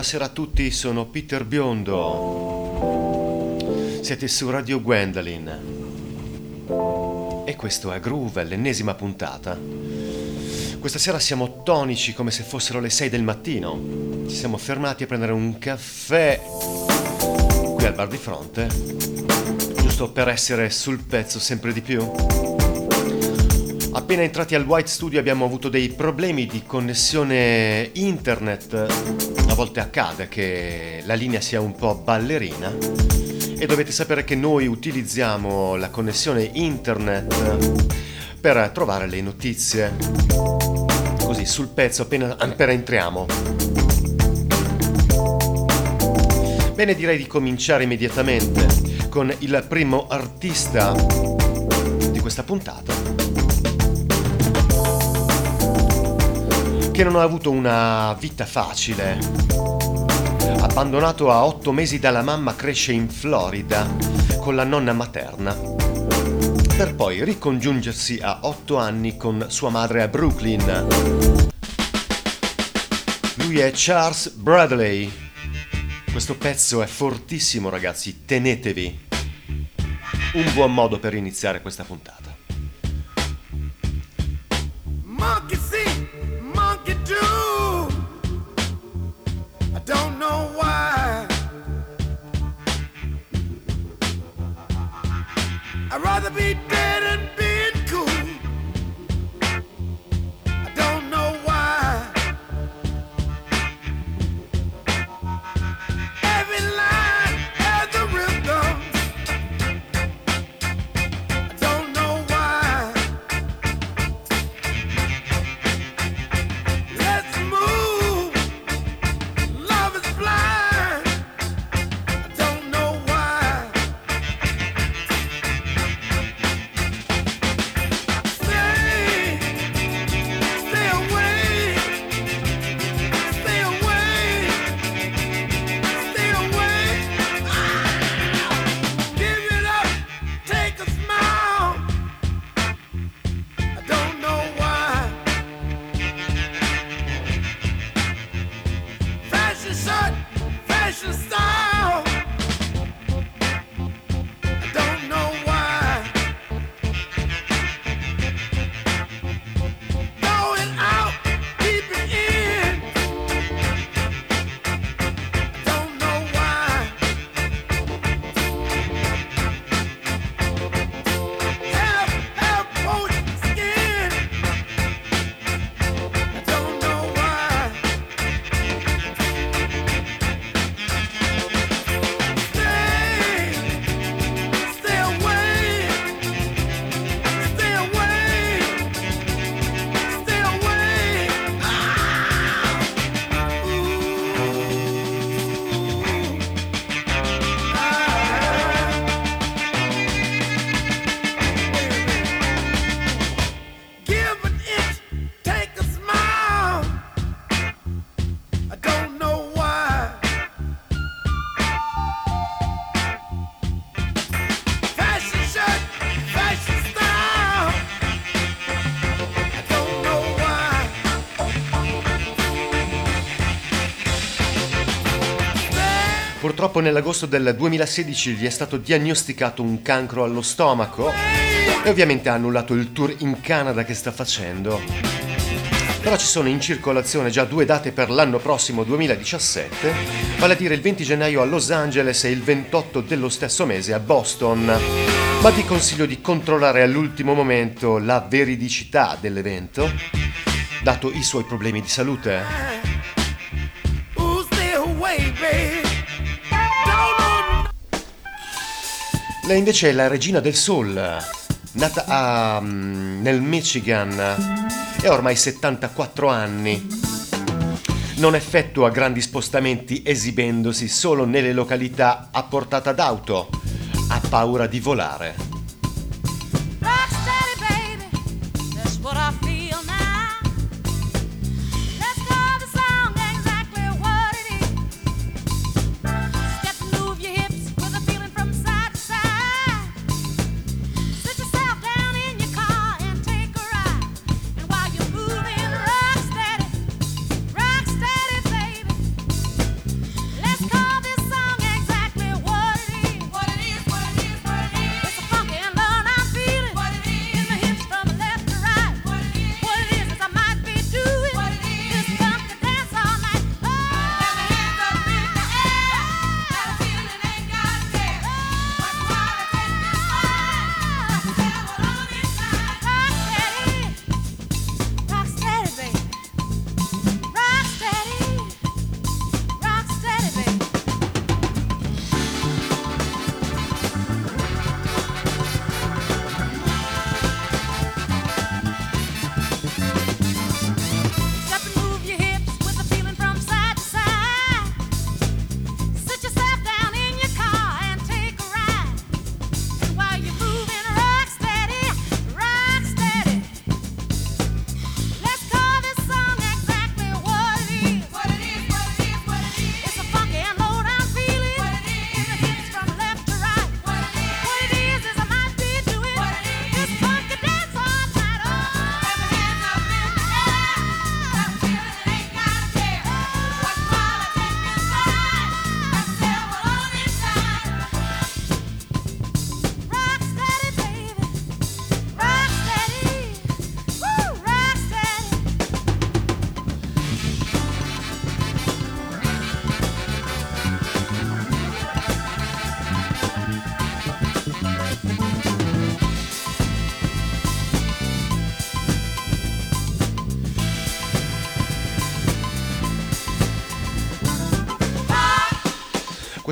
buonasera a tutti, sono Peter Biondo. Siete su Radio Gwendolyn. E questo è Groove, l'ennesima puntata. Questa sera siamo tonici come se fossero le 6 del mattino. Ci siamo fermati a prendere un caffè qui al bar di fronte, giusto per essere sul pezzo sempre di più. Appena entrati al White Studio abbiamo avuto dei problemi di connessione internet. Volte accade che la linea sia un po' ballerina e dovete sapere che noi utilizziamo la connessione internet per trovare le notizie. Così sul pezzo appena, appena entriamo. Bene, direi di cominciare immediatamente con il primo artista di questa puntata. Che non ha avuto una vita facile. Abbandonato a otto mesi dalla mamma, cresce in Florida con la nonna materna, per poi ricongiungersi a otto anni con sua madre a Brooklyn. Lui è Charles Bradley. Questo pezzo è fortissimo ragazzi, tenetevi. Un buon modo per iniziare questa puntata. Rather be dead Purtroppo nell'agosto del 2016 gli è stato diagnosticato un cancro allo stomaco e ovviamente ha annullato il tour in Canada che sta facendo. Però ci sono in circolazione già due date per l'anno prossimo 2017, vale a dire il 20 gennaio a Los Angeles e il 28 dello stesso mese a Boston. Ma vi consiglio di controllare all'ultimo momento la veridicità dell'evento, dato i suoi problemi di salute. Lei invece è la regina del soul, nata a, um, nel Michigan e ormai 74 anni. Non effettua grandi spostamenti esibendosi solo nelle località a portata d'auto. Ha paura di volare.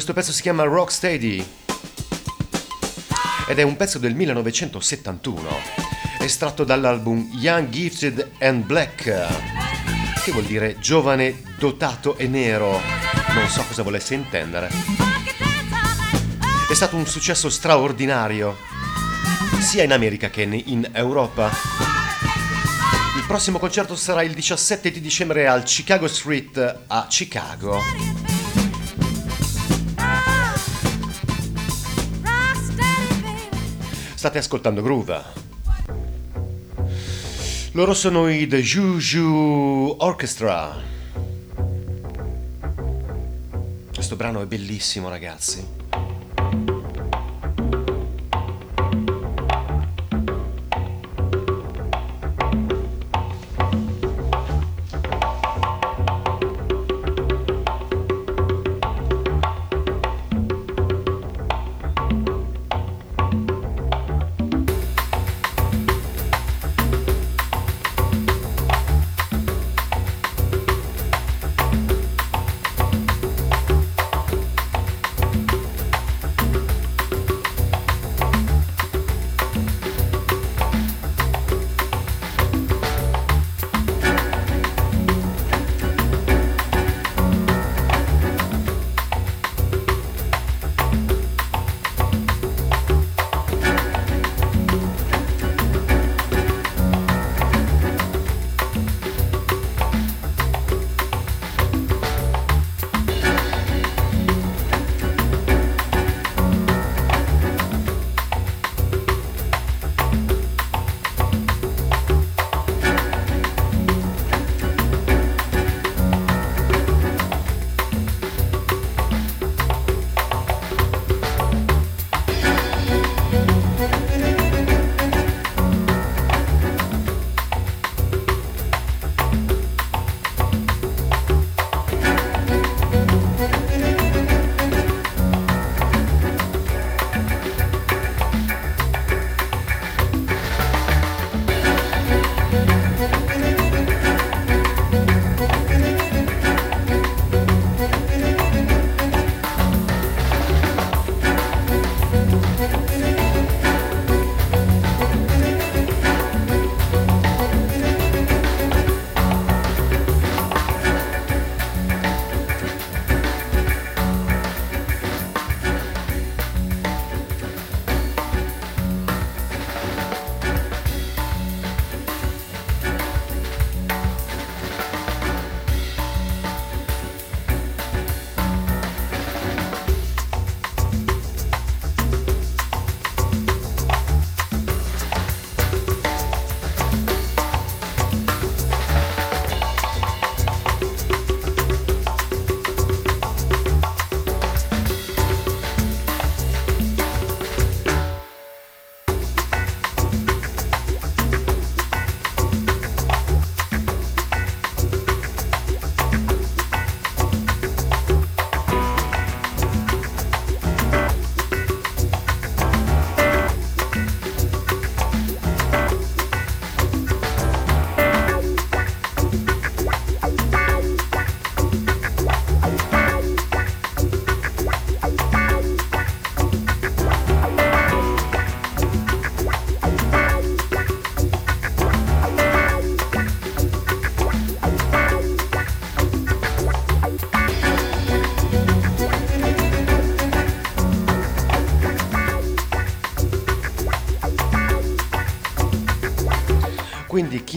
Questo pezzo si chiama Rocksteady ed è un pezzo del 1971, estratto dall'album Young Gifted and Black, che vuol dire giovane, dotato e nero, non so cosa volesse intendere. È stato un successo straordinario, sia in America che in Europa. Il prossimo concerto sarà il 17 di dicembre al Chicago Street a Chicago. State ascoltando Groove. Loro sono i The Juju Orchestra. Questo brano è bellissimo, ragazzi.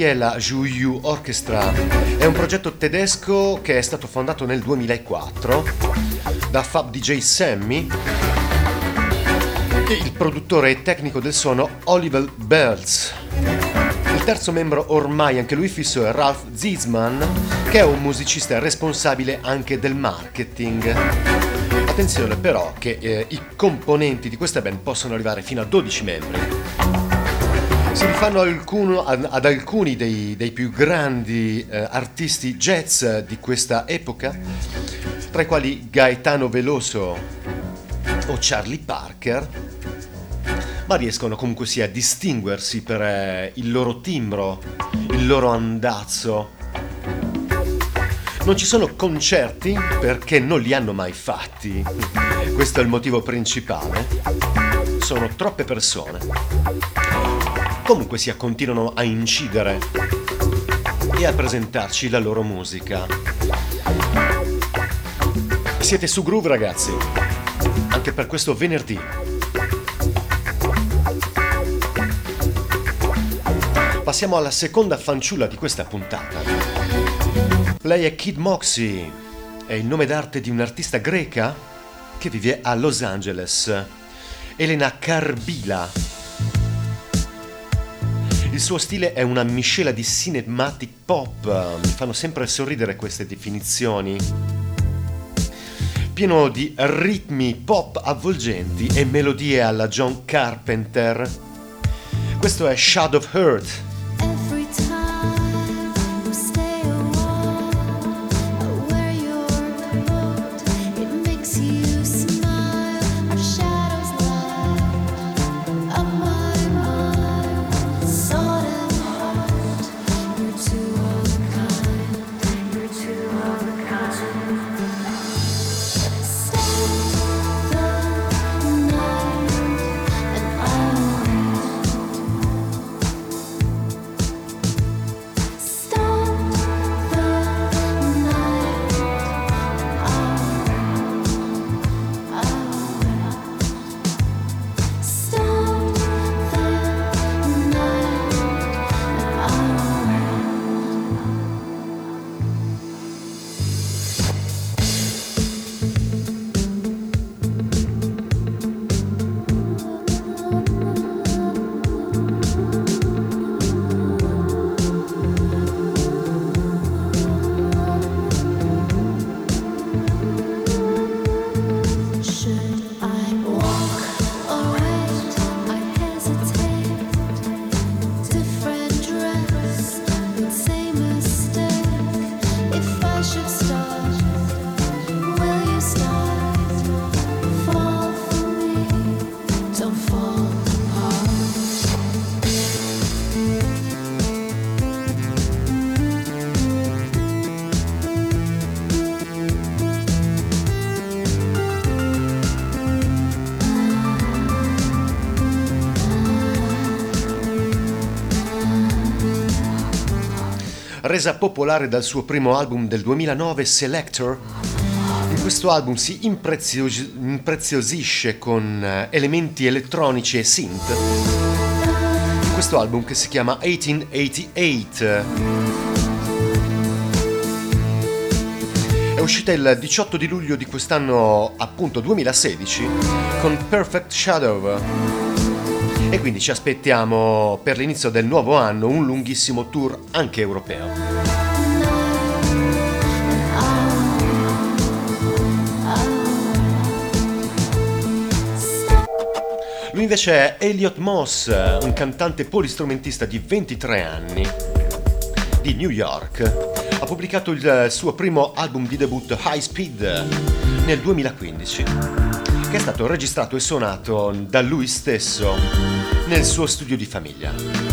Chi è la Juyu Orchestra? È un progetto tedesco che è stato fondato nel 2004 da Fab DJ Sammy e il produttore tecnico del suono Oliver Bells. Il terzo membro ormai anche lui fisso è Ralph Ziesman, che è un musicista responsabile anche del marketing. Attenzione però che eh, i componenti di questa band possono arrivare fino a 12 membri si rifanno alcuno, ad, ad, alcuni dei, dei più grandi eh, artisti jazz di questa epoca, tra i quali Gaetano Veloso o Charlie Parker, ma riescono comunque sia a distinguersi per eh, il loro timbro, il loro andazzo. Non ci sono concerti perché non li hanno mai fatti. Questo è il motivo principale. Sono troppe persone. Comunque sia, continuano a incidere e a presentarci la loro musica. Siete su Groove ragazzi, anche per questo venerdì. Passiamo alla seconda fanciulla di questa puntata. Lei è Kid Moxie, è il nome d'arte di un'artista greca che vive a Los Angeles, Elena Carbila. Il suo stile è una miscela di cinematic pop, mi fanno sempre sorridere queste definizioni. Pieno di ritmi pop avvolgenti e melodie alla John Carpenter. Questo è Shadow of Hurt resa popolare dal suo primo album del 2009 Selector. In questo album si imprezios- impreziosisce con eh, elementi elettronici e synth. In questo album che si chiama 1888. È uscita il 18 di luglio di quest'anno, appunto 2016, con Perfect Shadow. E quindi ci aspettiamo per l'inizio del nuovo anno un lunghissimo tour anche europeo. Lui invece è Elliot Moss, un cantante polistrumentista di 23 anni di New York. Ha pubblicato il suo primo album di debutto High Speed nel 2015, che è stato registrato e suonato da lui stesso nel suo studio di famiglia.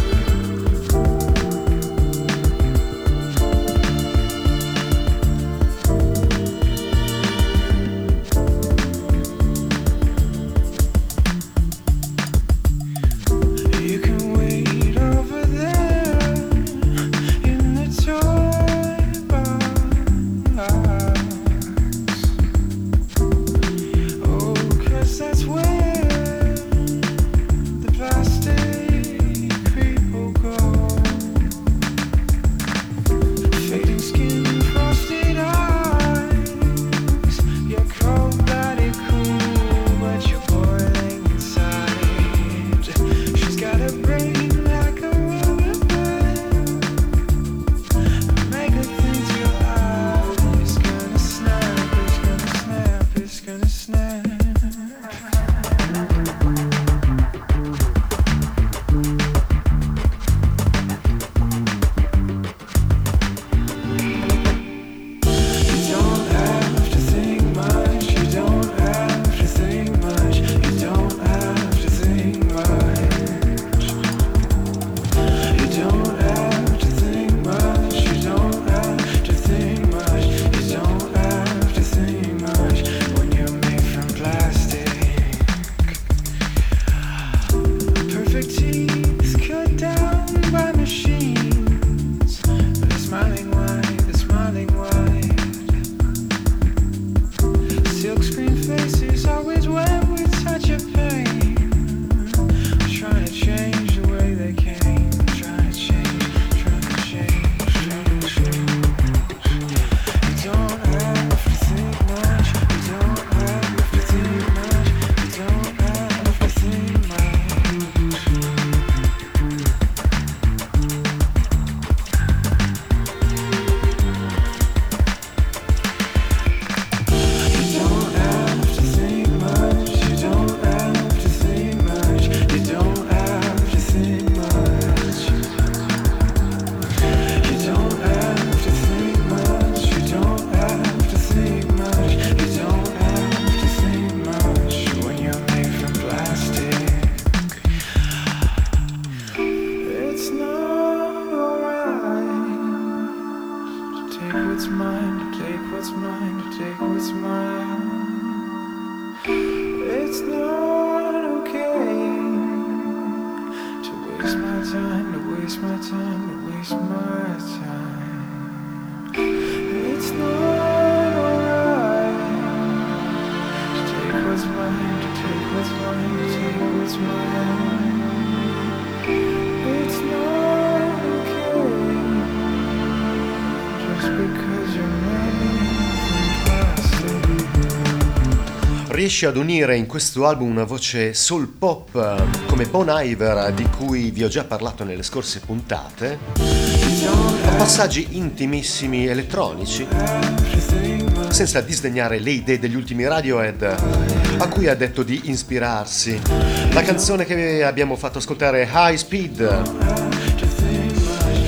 Riesce ad unire in questo album una voce soul pop eh, come Bon Iver di cui vi ho già parlato nelle scorse puntate, a passaggi intimissimi elettronici, senza disdegnare le idee degli ultimi Radiohead a cui ha detto di ispirarsi. La canzone che abbiamo fatto ascoltare High Speed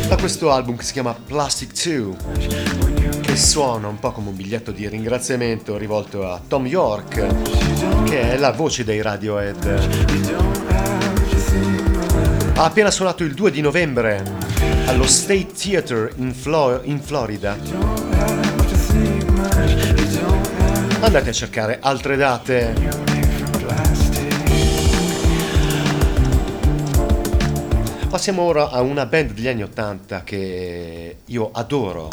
da questo album che si chiama Plastic 2 che suona un po' come un biglietto di ringraziamento rivolto a Tom York, che è la voce dei Radiohead. Ha appena suonato il 2 di novembre allo State Theater in, Flo- in Florida. Andate a cercare altre date. Passiamo ora a una band degli anni 80 che io adoro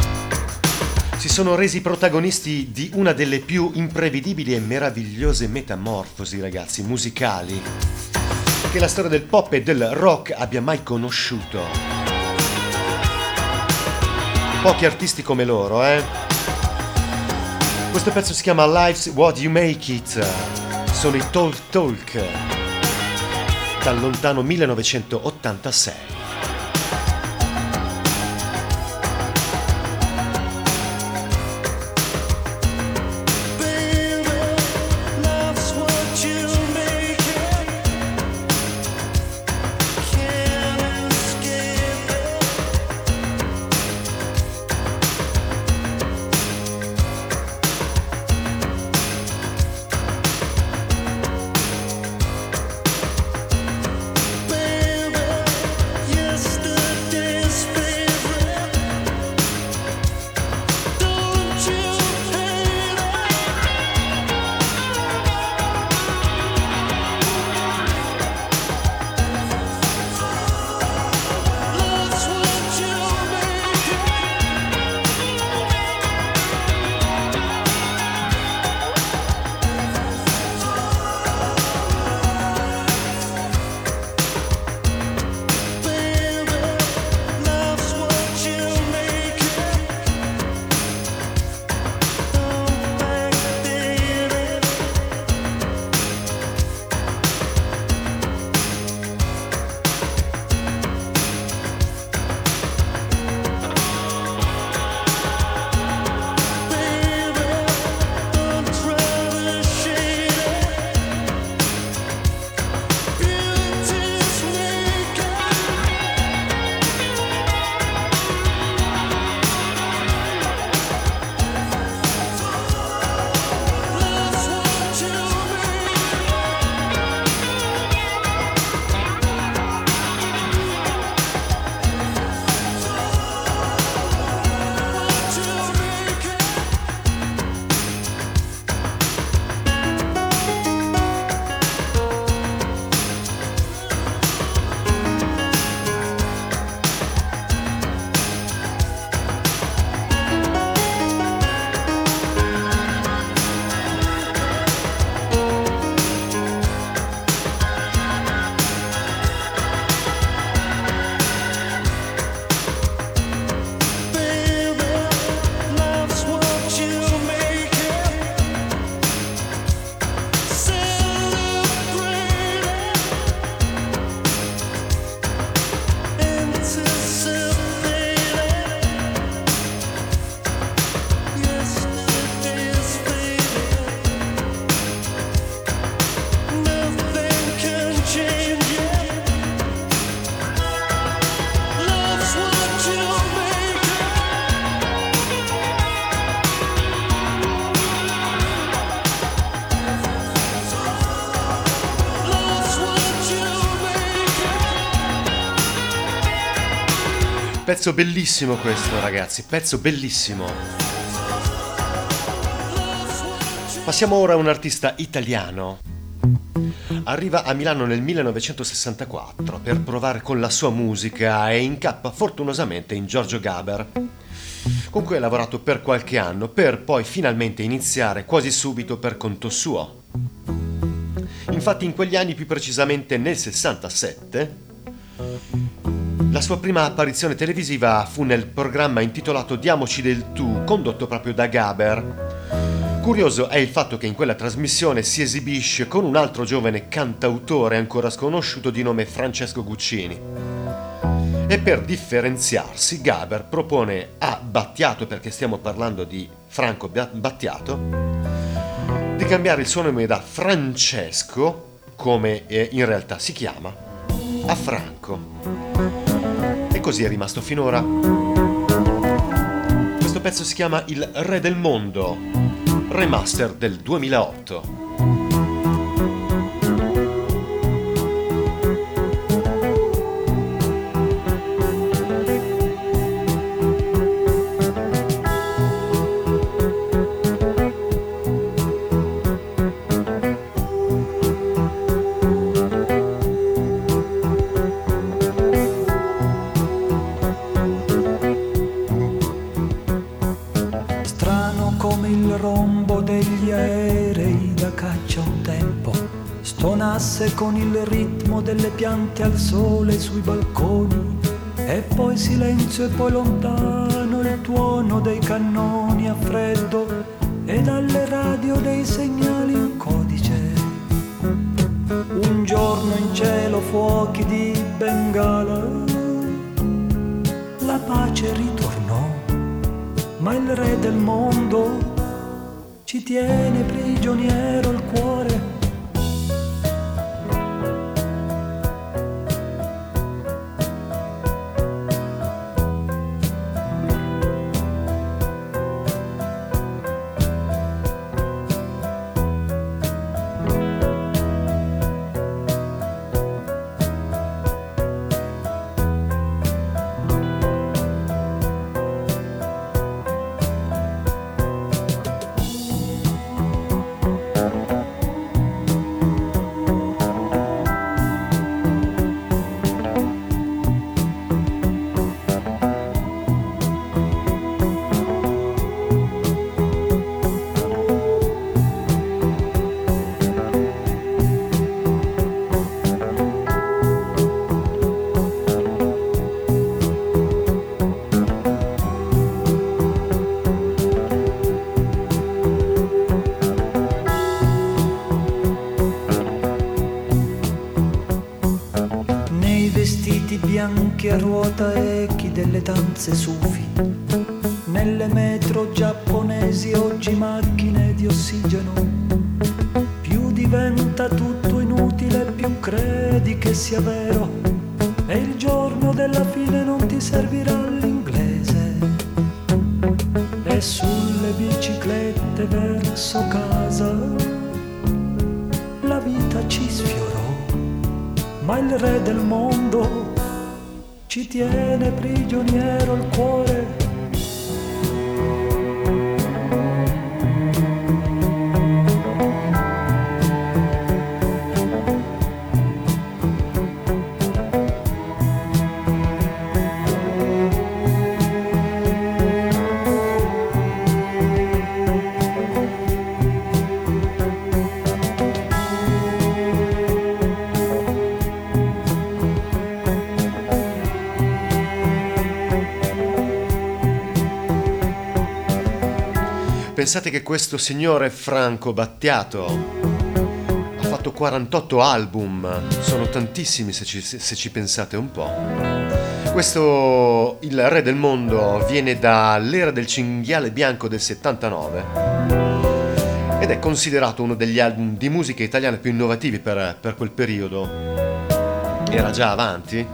si sono resi protagonisti di una delle più imprevedibili e meravigliose metamorfosi, ragazzi, musicali che la storia del pop e del rock abbia mai conosciuto. Pochi artisti come loro, eh? Questo pezzo si chiama Life's What You Make It. Sono i Talk Talk dal lontano 1986. Pezzo bellissimo questo ragazzi, pezzo bellissimo. Passiamo ora a un artista italiano. Arriva a Milano nel 1964 per provare con la sua musica e incappa fortunosamente in Giorgio Gaber, con cui ha lavorato per qualche anno per poi finalmente iniziare quasi subito per conto suo. Infatti in quegli anni, più precisamente nel 67, la sua prima apparizione televisiva fu nel programma intitolato Diamoci del tu, condotto proprio da Gaber. Curioso è il fatto che in quella trasmissione si esibisce con un altro giovane cantautore ancora sconosciuto di nome Francesco Guccini. E per differenziarsi, Gaber propone a Battiato, perché stiamo parlando di Franco Battiato, di cambiare il suo nome da Francesco, come in realtà si chiama, a Franco così è rimasto finora. Questo pezzo si chiama Il Re del Mondo, remaster del 2008. Il ritmo delle piante al sole sui balconi e poi silenzio e poi lontano il tuono dei cannoni a freddo e dalle radio dei segnali in codice. Un giorno in cielo fuochi di Bengala, la pace ritornò, ma il re del mondo ci tiene prigioniero il cuore a ruota echi delle danze sufi. Ci tiene prigioniero il cuore Pensate che questo signore Franco Battiato ha fatto 48 album, sono tantissimi se ci, se ci pensate un po'. Questo, il Re del Mondo, viene dall'era del cinghiale bianco del 79 ed è considerato uno degli album di musica italiana più innovativi per, per quel periodo. Era già avanti,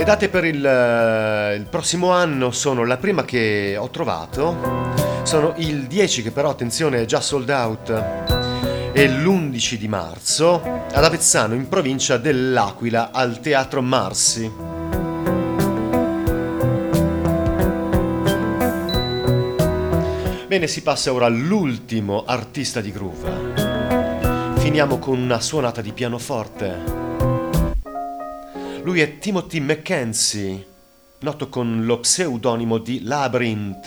le date per il, eh, il, prossimo anno sono la prima che ho trovato, sono il 10 che però attenzione è già sold out e l'11 di marzo ad Avezzano in provincia dell'Aquila al Teatro Marsi. Bene, si passa ora all'ultimo artista di groove. Finiamo con una suonata di pianoforte. Lui è Timothy McKenzie, noto con lo pseudonimo di Labyrinth.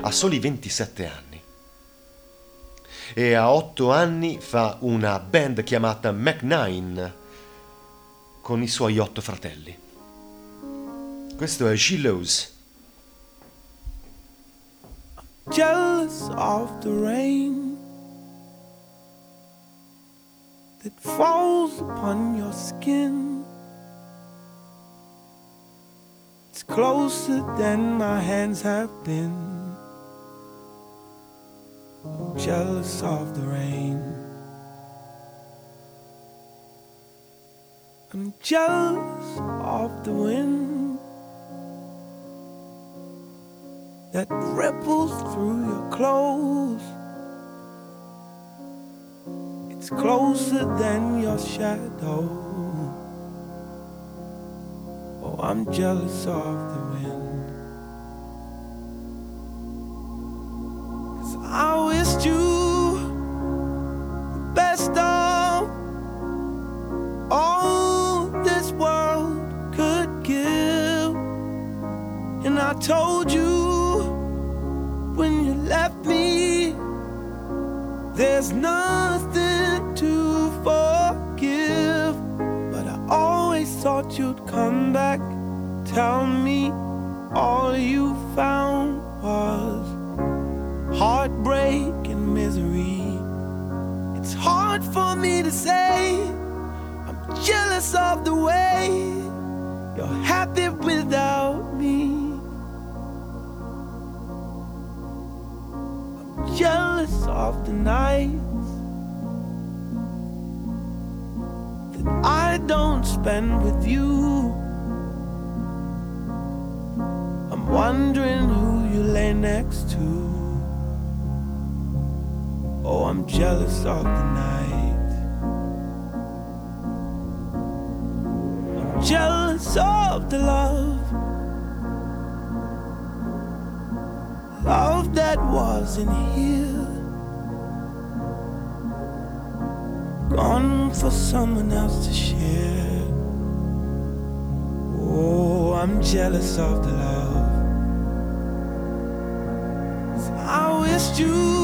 Ha soli 27 anni. E a 8 anni fa una band chiamata Mac9 con i suoi otto fratelli. Questo è She Jealous of the rain that falls upon your skin. It's closer than my hands have been. I'm jealous of the rain. I'm jealous of the wind that ripples through your clothes. It's closer than your shadow. I'm jealous of me to say I'm jealous of the way you're happy without me. I'm jealous of the nights that I don't spend with you. I'm wondering who you lay next to. Oh, I'm jealous of the night. Jealous of the love. Love that wasn't here. Gone for someone else to share. Oh, I'm jealous of the love. I wished you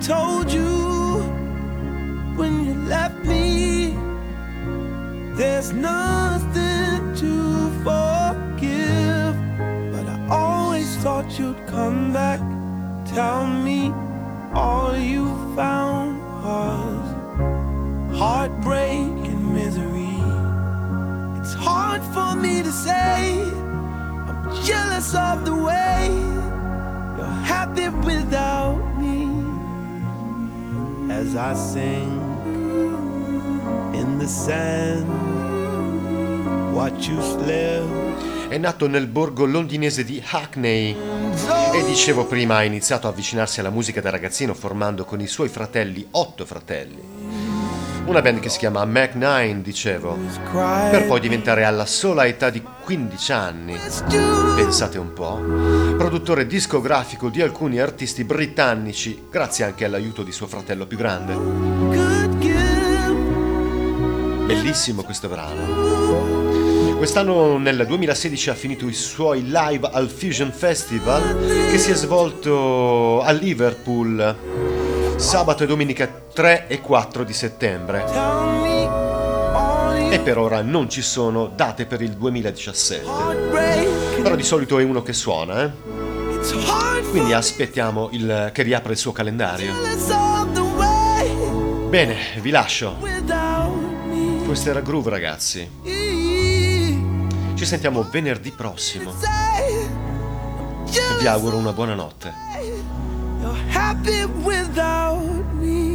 told you when you left me, there's nothing to forgive. But I always thought you'd come back, tell me all you found was heartbreak and misery. It's hard for me to say, I'm jealous of the as I sing in the sand. Watch you slip. È nato nel borgo londinese di Hackney e dicevo prima ha iniziato a avvicinarsi alla musica da ragazzino formando con i suoi fratelli, otto fratelli. Una band che si chiama Mac 9, dicevo, per poi diventare alla sola età di 15 anni, pensate un po', produttore discografico di alcuni artisti britannici, grazie anche all'aiuto di suo fratello più grande. Bellissimo questo brano. Quest'anno nel 2016 ha finito i suoi live al Fusion Festival che si è svolto a Liverpool sabato e domenica 3 e 4 di settembre. E per ora non ci sono date per il 2017. Però di solito è uno che suona, eh? Quindi aspettiamo il, che riapra il suo calendario. Bene, vi lascio. Questo era Groove, ragazzi. Ci sentiamo venerdì prossimo. Vi auguro una buona notte. Happy without me.